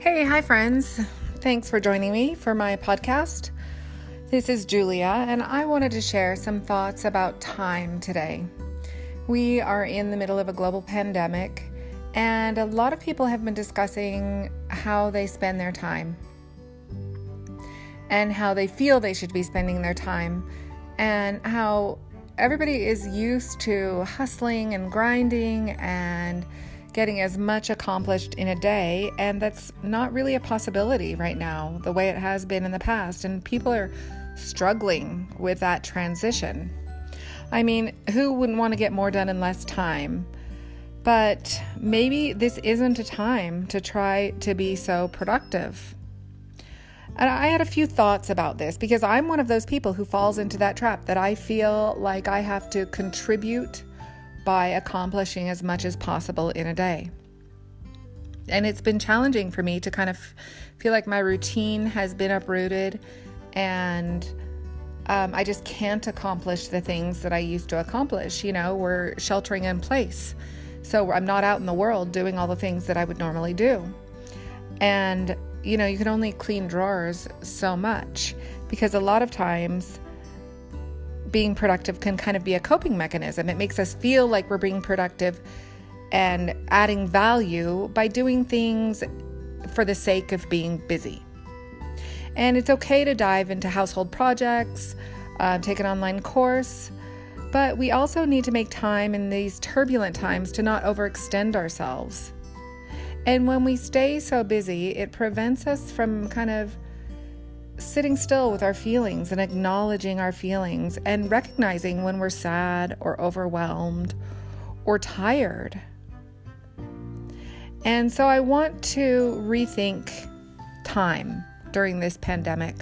Hey, hi, friends. Thanks for joining me for my podcast. This is Julia, and I wanted to share some thoughts about time today. We are in the middle of a global pandemic, and a lot of people have been discussing how they spend their time and how they feel they should be spending their time, and how everybody is used to hustling and grinding and getting as much accomplished in a day, and that's not really a possibility right now, the way it has been in the past. And people are struggling with that transition. I mean, who wouldn't want to get more done in less time? But maybe this isn't a time to try to be so productive. And I had a few thoughts about this because I'm one of those people who falls into that trap that I feel like I have to contribute by accomplishing as much as possible in a day. And it's been challenging for me to kind of feel like my routine has been uprooted and um, I just can't accomplish the things that I used to accomplish. You know, we're sheltering in place. So I'm not out in the world doing all the things that I would normally do. And, you know, you can only clean drawers so much because a lot of times being productive can kind of be a coping mechanism. It makes us feel like we're being productive and adding value by doing things for the sake of being busy. And it's okay to dive into household projects, uh, take an online course, but we also need to make time in these turbulent times to not overextend ourselves. And when we stay so busy, it prevents us from kind of sitting still with our feelings and acknowledging our feelings and recognizing when we're sad or overwhelmed or tired. And so I want to rethink time during this pandemic.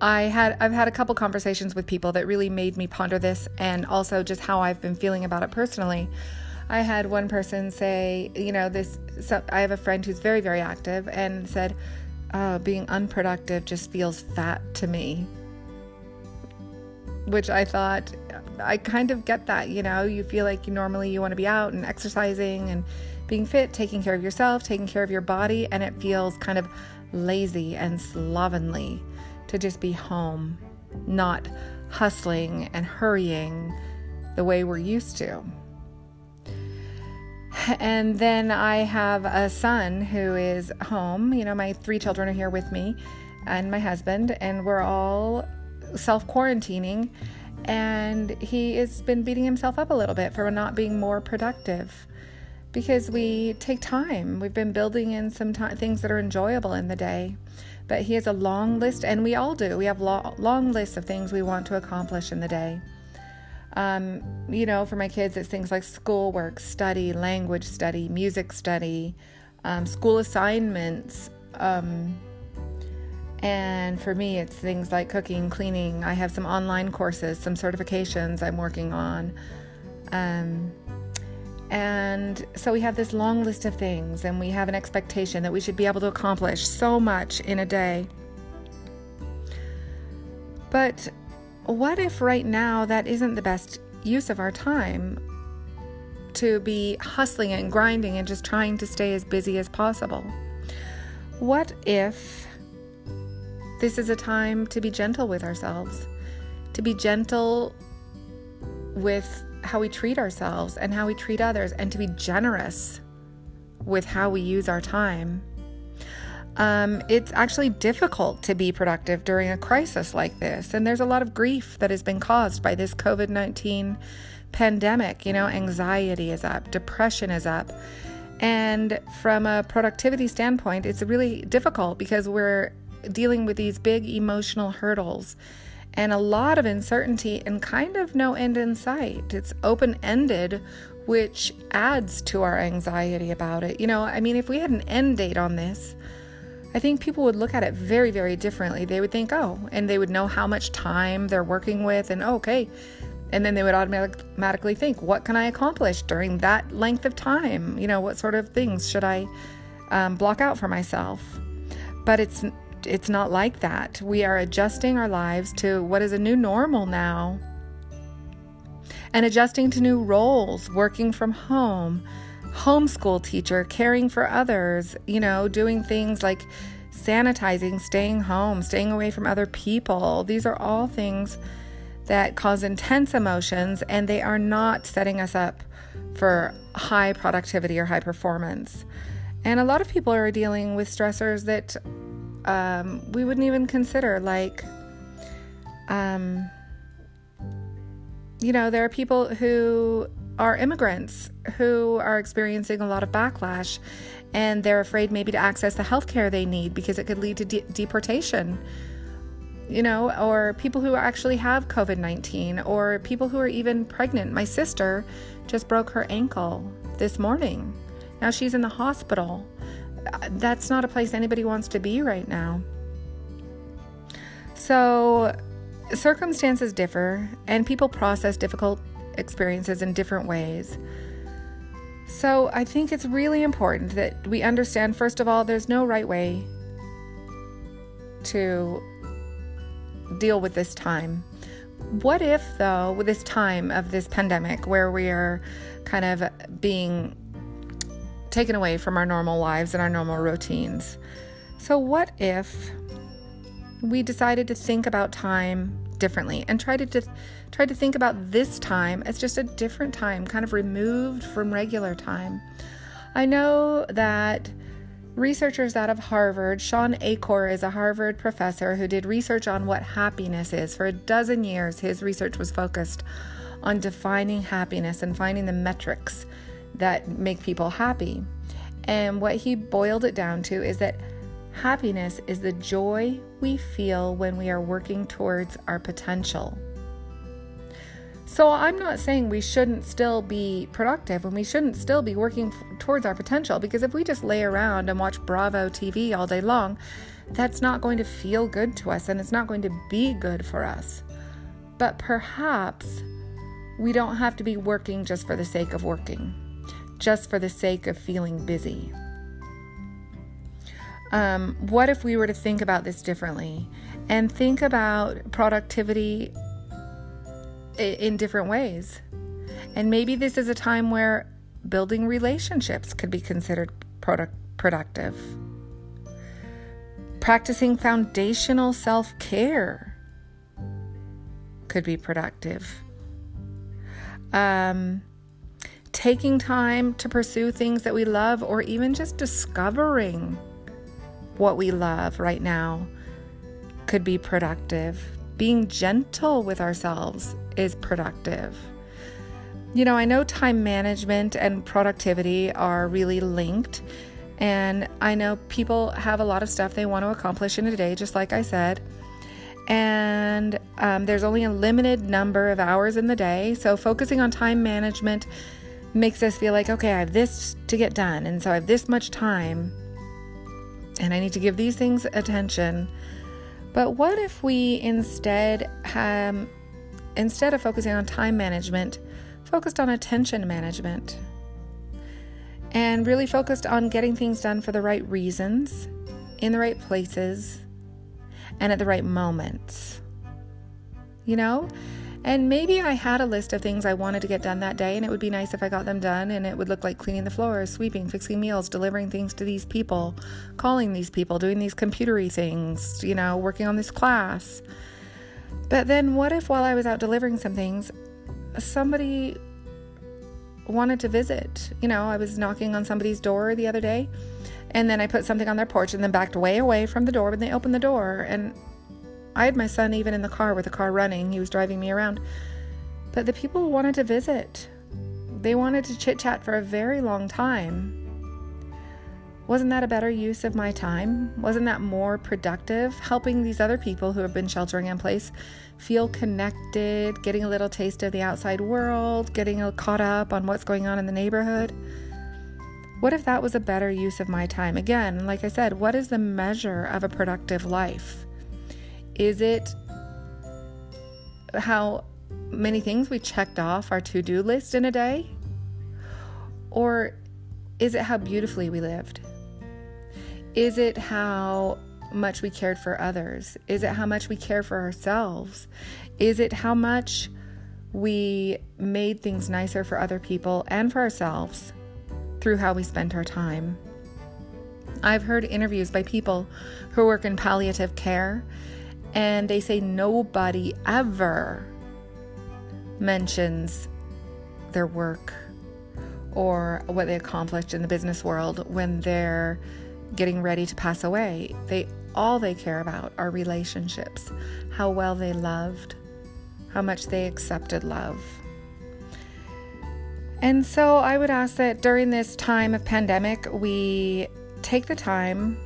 I had I've had a couple conversations with people that really made me ponder this and also just how I've been feeling about it personally. I had one person say, you know, this so I have a friend who's very very active and said, uh, being unproductive just feels fat to me. Which I thought, I kind of get that, you know, you feel like you normally you want to be out and exercising and being fit, taking care of yourself, taking care of your body, and it feels kind of lazy and slovenly to just be home, not hustling and hurrying the way we're used to. And then I have a son who is home. You know, my three children are here with me and my husband, and we're all self quarantining. And he has been beating himself up a little bit for not being more productive because we take time. We've been building in some t- things that are enjoyable in the day. But he has a long list, and we all do. We have lo- long lists of things we want to accomplish in the day. Um, you know, for my kids, it's things like schoolwork, study, language study, music study, um, school assignments. Um, and for me, it's things like cooking, cleaning. I have some online courses, some certifications I'm working on. Um, and so we have this long list of things, and we have an expectation that we should be able to accomplish so much in a day. But what if right now that isn't the best use of our time to be hustling and grinding and just trying to stay as busy as possible? What if this is a time to be gentle with ourselves, to be gentle with how we treat ourselves and how we treat others, and to be generous with how we use our time? Um, it's actually difficult to be productive during a crisis like this. And there's a lot of grief that has been caused by this COVID 19 pandemic. You know, anxiety is up, depression is up. And from a productivity standpoint, it's really difficult because we're dealing with these big emotional hurdles and a lot of uncertainty and kind of no end in sight. It's open ended, which adds to our anxiety about it. You know, I mean, if we had an end date on this, I think people would look at it very, very differently. They would think, oh, and they would know how much time they're working with, and oh, okay. And then they would automatically think, what can I accomplish during that length of time? You know, what sort of things should I um, block out for myself? But it's it's not like that. We are adjusting our lives to what is a new normal now, and adjusting to new roles, working from home, homeschool teacher, caring for others, you know, doing things like sanitizing, staying home, staying away from other people. These are all things that cause intense emotions and they are not setting us up for high productivity or high performance. And a lot of people are dealing with stressors that um, we wouldn't even consider, like, um, you know, there are people who are immigrants who are experiencing a lot of backlash and they're afraid maybe to access the health care they need because it could lead to de- deportation you know, or people who actually have COVID 19, or people who are even pregnant. My sister just broke her ankle this morning. Now she's in the hospital. That's not a place anybody wants to be right now. So, circumstances differ, and people process difficult experiences in different ways. So, I think it's really important that we understand, first of all, there's no right way to deal with this time. What if, though, with this time of this pandemic where we are kind of being taken away from our normal lives and our normal routines? So, what if we decided to think about time differently and try to, try to think about this time as just a different time, kind of removed from regular time? I know that Researchers out of Harvard, Shawn Achor is a Harvard professor who did research on what happiness is. For a dozen years, his research was focused on defining happiness and finding the metrics that make people happy. And what he boiled it down to is that happiness is the joy we feel when we are working towards our potential. So I'm not saying we shouldn't still be productive and we shouldn't still be working towards our potential because if we just lay around and watch Bravo TV all day long, that's not going to feel good to us and it's not going to be good for us. But perhaps we don't have to be working just for the sake of working, just for the sake of feeling busy. Um, what if we were to think about this differently and think about productivity in different ways. And maybe this is a time where building relationships could be considered product, productive. Practicing foundational self care could be productive. Um, taking time to pursue things that we love, or even just discovering what we love right now, could be productive. Being gentle with ourselves is productive. You know, I know time management and productivity are really linked, and I know people have a lot of stuff they want to accomplish in a day, just like I said. And um, there's only a limited number of hours in the day, so focusing on time management makes us feel like, okay, I have this to get done, and so I have this much time, and I need to give these things attention. But what if we instead um, instead of focusing on time management, focused on attention management and really focused on getting things done for the right reasons, in the right places, and at the right moments. You know? And maybe I had a list of things I wanted to get done that day, and it would be nice if I got them done, and it would look like cleaning the floors, sweeping, fixing meals, delivering things to these people, calling these people, doing these computery things, you know, working on this class. But then, what if while I was out delivering some things, somebody wanted to visit? You know, I was knocking on somebody's door the other day, and then I put something on their porch and then backed way away from the door when they opened the door. And I had my son even in the car with the car running, he was driving me around. But the people wanted to visit, they wanted to chit chat for a very long time. Wasn't that a better use of my time? Wasn't that more productive? Helping these other people who have been sheltering in place feel connected, getting a little taste of the outside world, getting caught up on what's going on in the neighborhood. What if that was a better use of my time? Again, like I said, what is the measure of a productive life? Is it how many things we checked off our to do list in a day? Or is it how beautifully we lived? Is it how much we cared for others? Is it how much we care for ourselves? Is it how much we made things nicer for other people and for ourselves through how we spend our time. I've heard interviews by people who work in palliative care, and they say nobody ever mentions their work or what they accomplished in the business world when they're getting ready to pass away. They all they care about are relationships, how well they loved, how much they accepted love. And so I would ask that during this time of pandemic, we take the time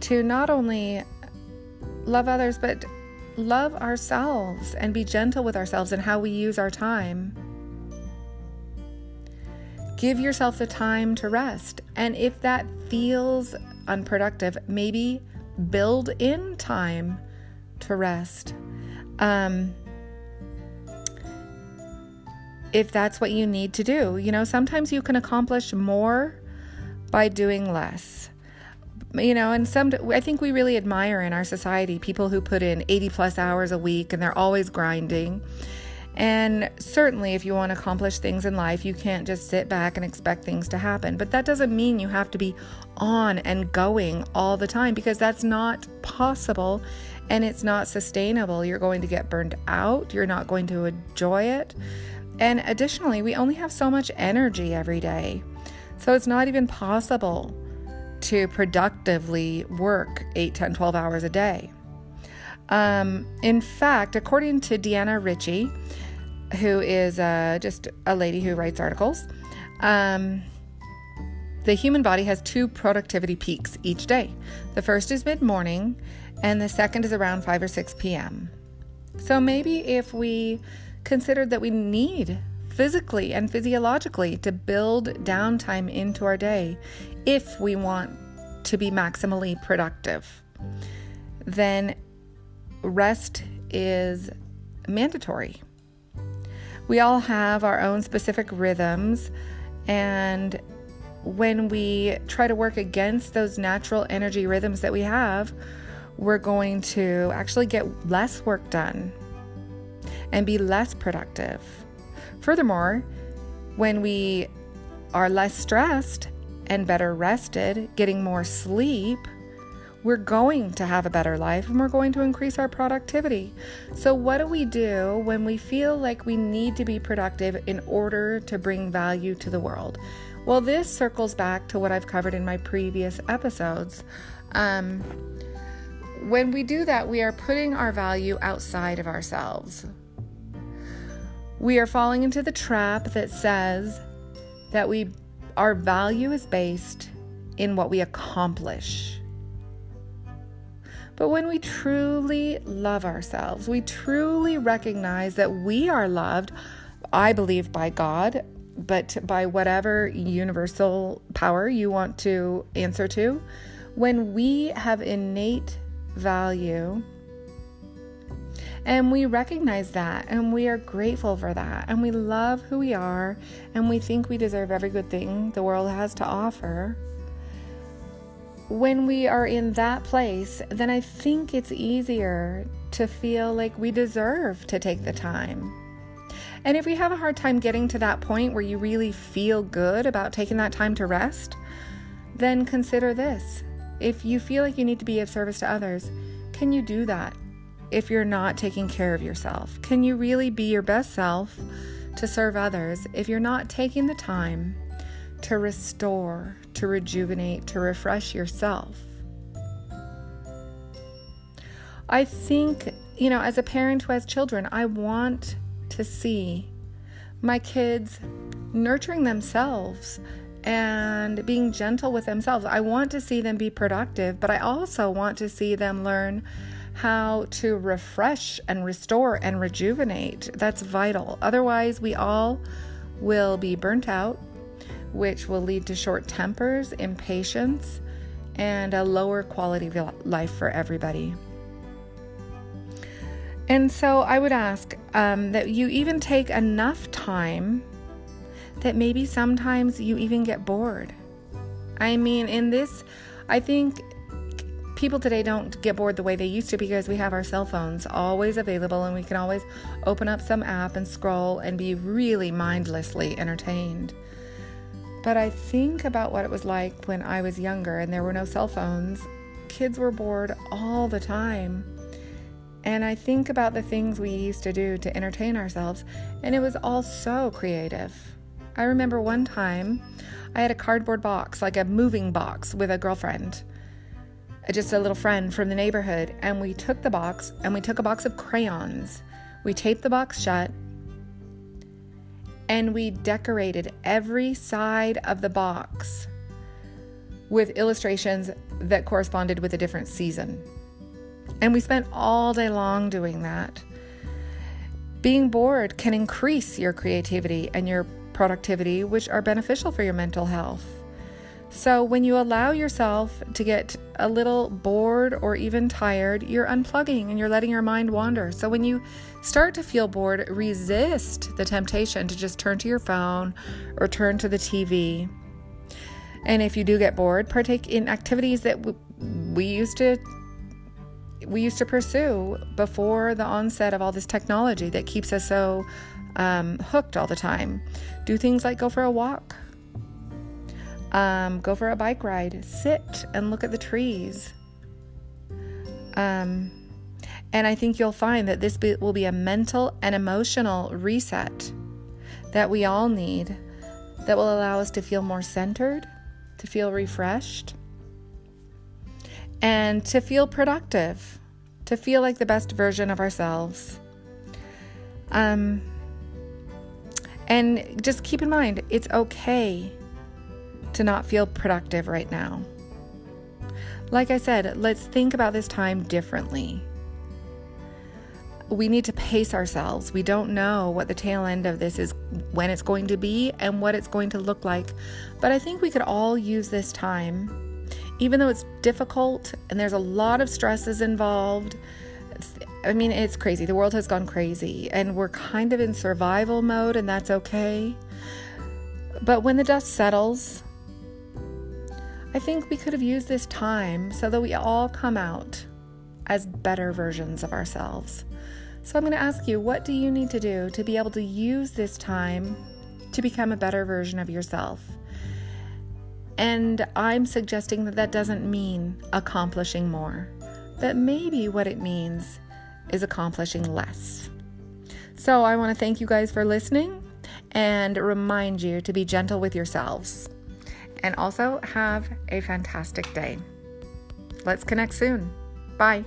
to not only love others, but love ourselves and be gentle with ourselves and how we use our time. Give yourself the time to rest. And if that feels unproductive, maybe build in time to rest. Um, if that's what you need to do, you know, sometimes you can accomplish more by doing less. You know, and some, I think we really admire in our society people who put in 80 plus hours a week and they're always grinding. And certainly, if you want to accomplish things in life, you can't just sit back and expect things to happen. But that doesn't mean you have to be on and going all the time because that's not possible and it's not sustainable. You're going to get burned out, you're not going to enjoy it. And additionally, we only have so much energy every day. So it's not even possible to productively work 8, 10, 12 hours a day. Um, in fact, according to Deanna Ritchie, who is uh, just a lady who writes articles. Um, the human body has two productivity peaks each day. The first is mid morning, and the second is around 5 or 6 p.m. So maybe if we considered that we need physically and physiologically to build downtime into our day if we want to be maximally productive, then rest is mandatory. We all have our own specific rhythms, and when we try to work against those natural energy rhythms that we have, we're going to actually get less work done and be less productive. Furthermore, when we are less stressed and better rested, getting more sleep, we're going to have a better life and we're going to increase our productivity. So, what do we do when we feel like we need to be productive in order to bring value to the world? Well, this circles back to what I've covered in my previous episodes. Um, when we do that, we are putting our value outside of ourselves. We are falling into the trap that says that we our value is based in what we accomplish. But when we truly love ourselves, we truly recognize that we are loved, I believe, by God, but by whatever universal power you want to answer to. When we have innate value, and we recognize that and we are grateful for that and we love who we are and we think we deserve every good thing the world has to offer when we are in that place, then I think it's easier to feel like we deserve to take the time. And if we have a hard time getting to that point where you really feel good about taking that time to rest, then consider this. If you feel like you need to be of service to others, can you do that if you're not taking care of yourself? Can you really be your best self to serve others if you're not taking the time to restore, to rejuvenate, to refresh yourself. I think, you know, as a parent who has children, I want to see my kids nurturing themselves and being gentle with themselves. I want to see them be productive, but I also want to see them learn how to refresh and restore and rejuvenate. That's vital. Otherwise, we all will be burnt out which will lead to short tempers, impatience, and a lower quality of life for everybody. And so I would ask um, that you even take enough time that maybe sometimes you even get bored. I mean, in this, I think people today don't get bored the way they used to because we have our cell phones always available and we can always open up some app and scroll and be really mindlessly entertained. But I think about what it was like when I was younger and there were no cell phones. Kids were bored all the time. And I think about the things we used to do to entertain ourselves, and it was all so creative. I remember one time I had a cardboard box, like a moving box, with a girlfriend, Uh, just a little friend from the neighborhood, and we took the box and we took a box of crayons. We taped the box shut and we decorated every side of the box with illustrations that corresponded with a different season. And we spent all day long doing that. Being bored can increase your creativity and your productivity, which are beneficial for your mental health. So, when you allow yourself to get a little bored or even tired, you're unplugging and you're letting your mind wander. So, when you start to feel bored, resist the temptation to just turn to your phone or turn to the TV. And if you do get bored, partake in activities that we used to we used to pursue before the onset of all this technology that keeps us so um, hooked all the time. Do things like go for a walk, um, go for a bike ride, sit and look at the trees. Um, and I think you'll find that this be, will be a mental and emotional reset that we all need that will allow us to feel more centered, to feel refreshed, and to feel productive, to feel like the best version of ourselves. Um, and just keep in mind, it's okay to not feel productive right now. Like I said, let's think about this time differently. We need to pace ourselves. We don't know what the tail end of this is, when it's going to be, and what it's going to look like. But I think we could all use this time, even though it's difficult and there's a lot of stresses involved I mean, it's crazy. The world has gone crazy, and we're kind of in survival mode, and that's okay. But when the dust settles, I think we could have used this time so that we all come out as better versions of ourselves. So I'm going to ask you, what do you need to do to be able to use this time to become a better version of yourself? And I'm suggesting that that doesn't mean accomplishing more, but maybe what it means is accomplishing less. So I want to thank you guys for listening and remind you to be gentle with yourselves. And also have a fantastic day. Let's connect soon. Bye.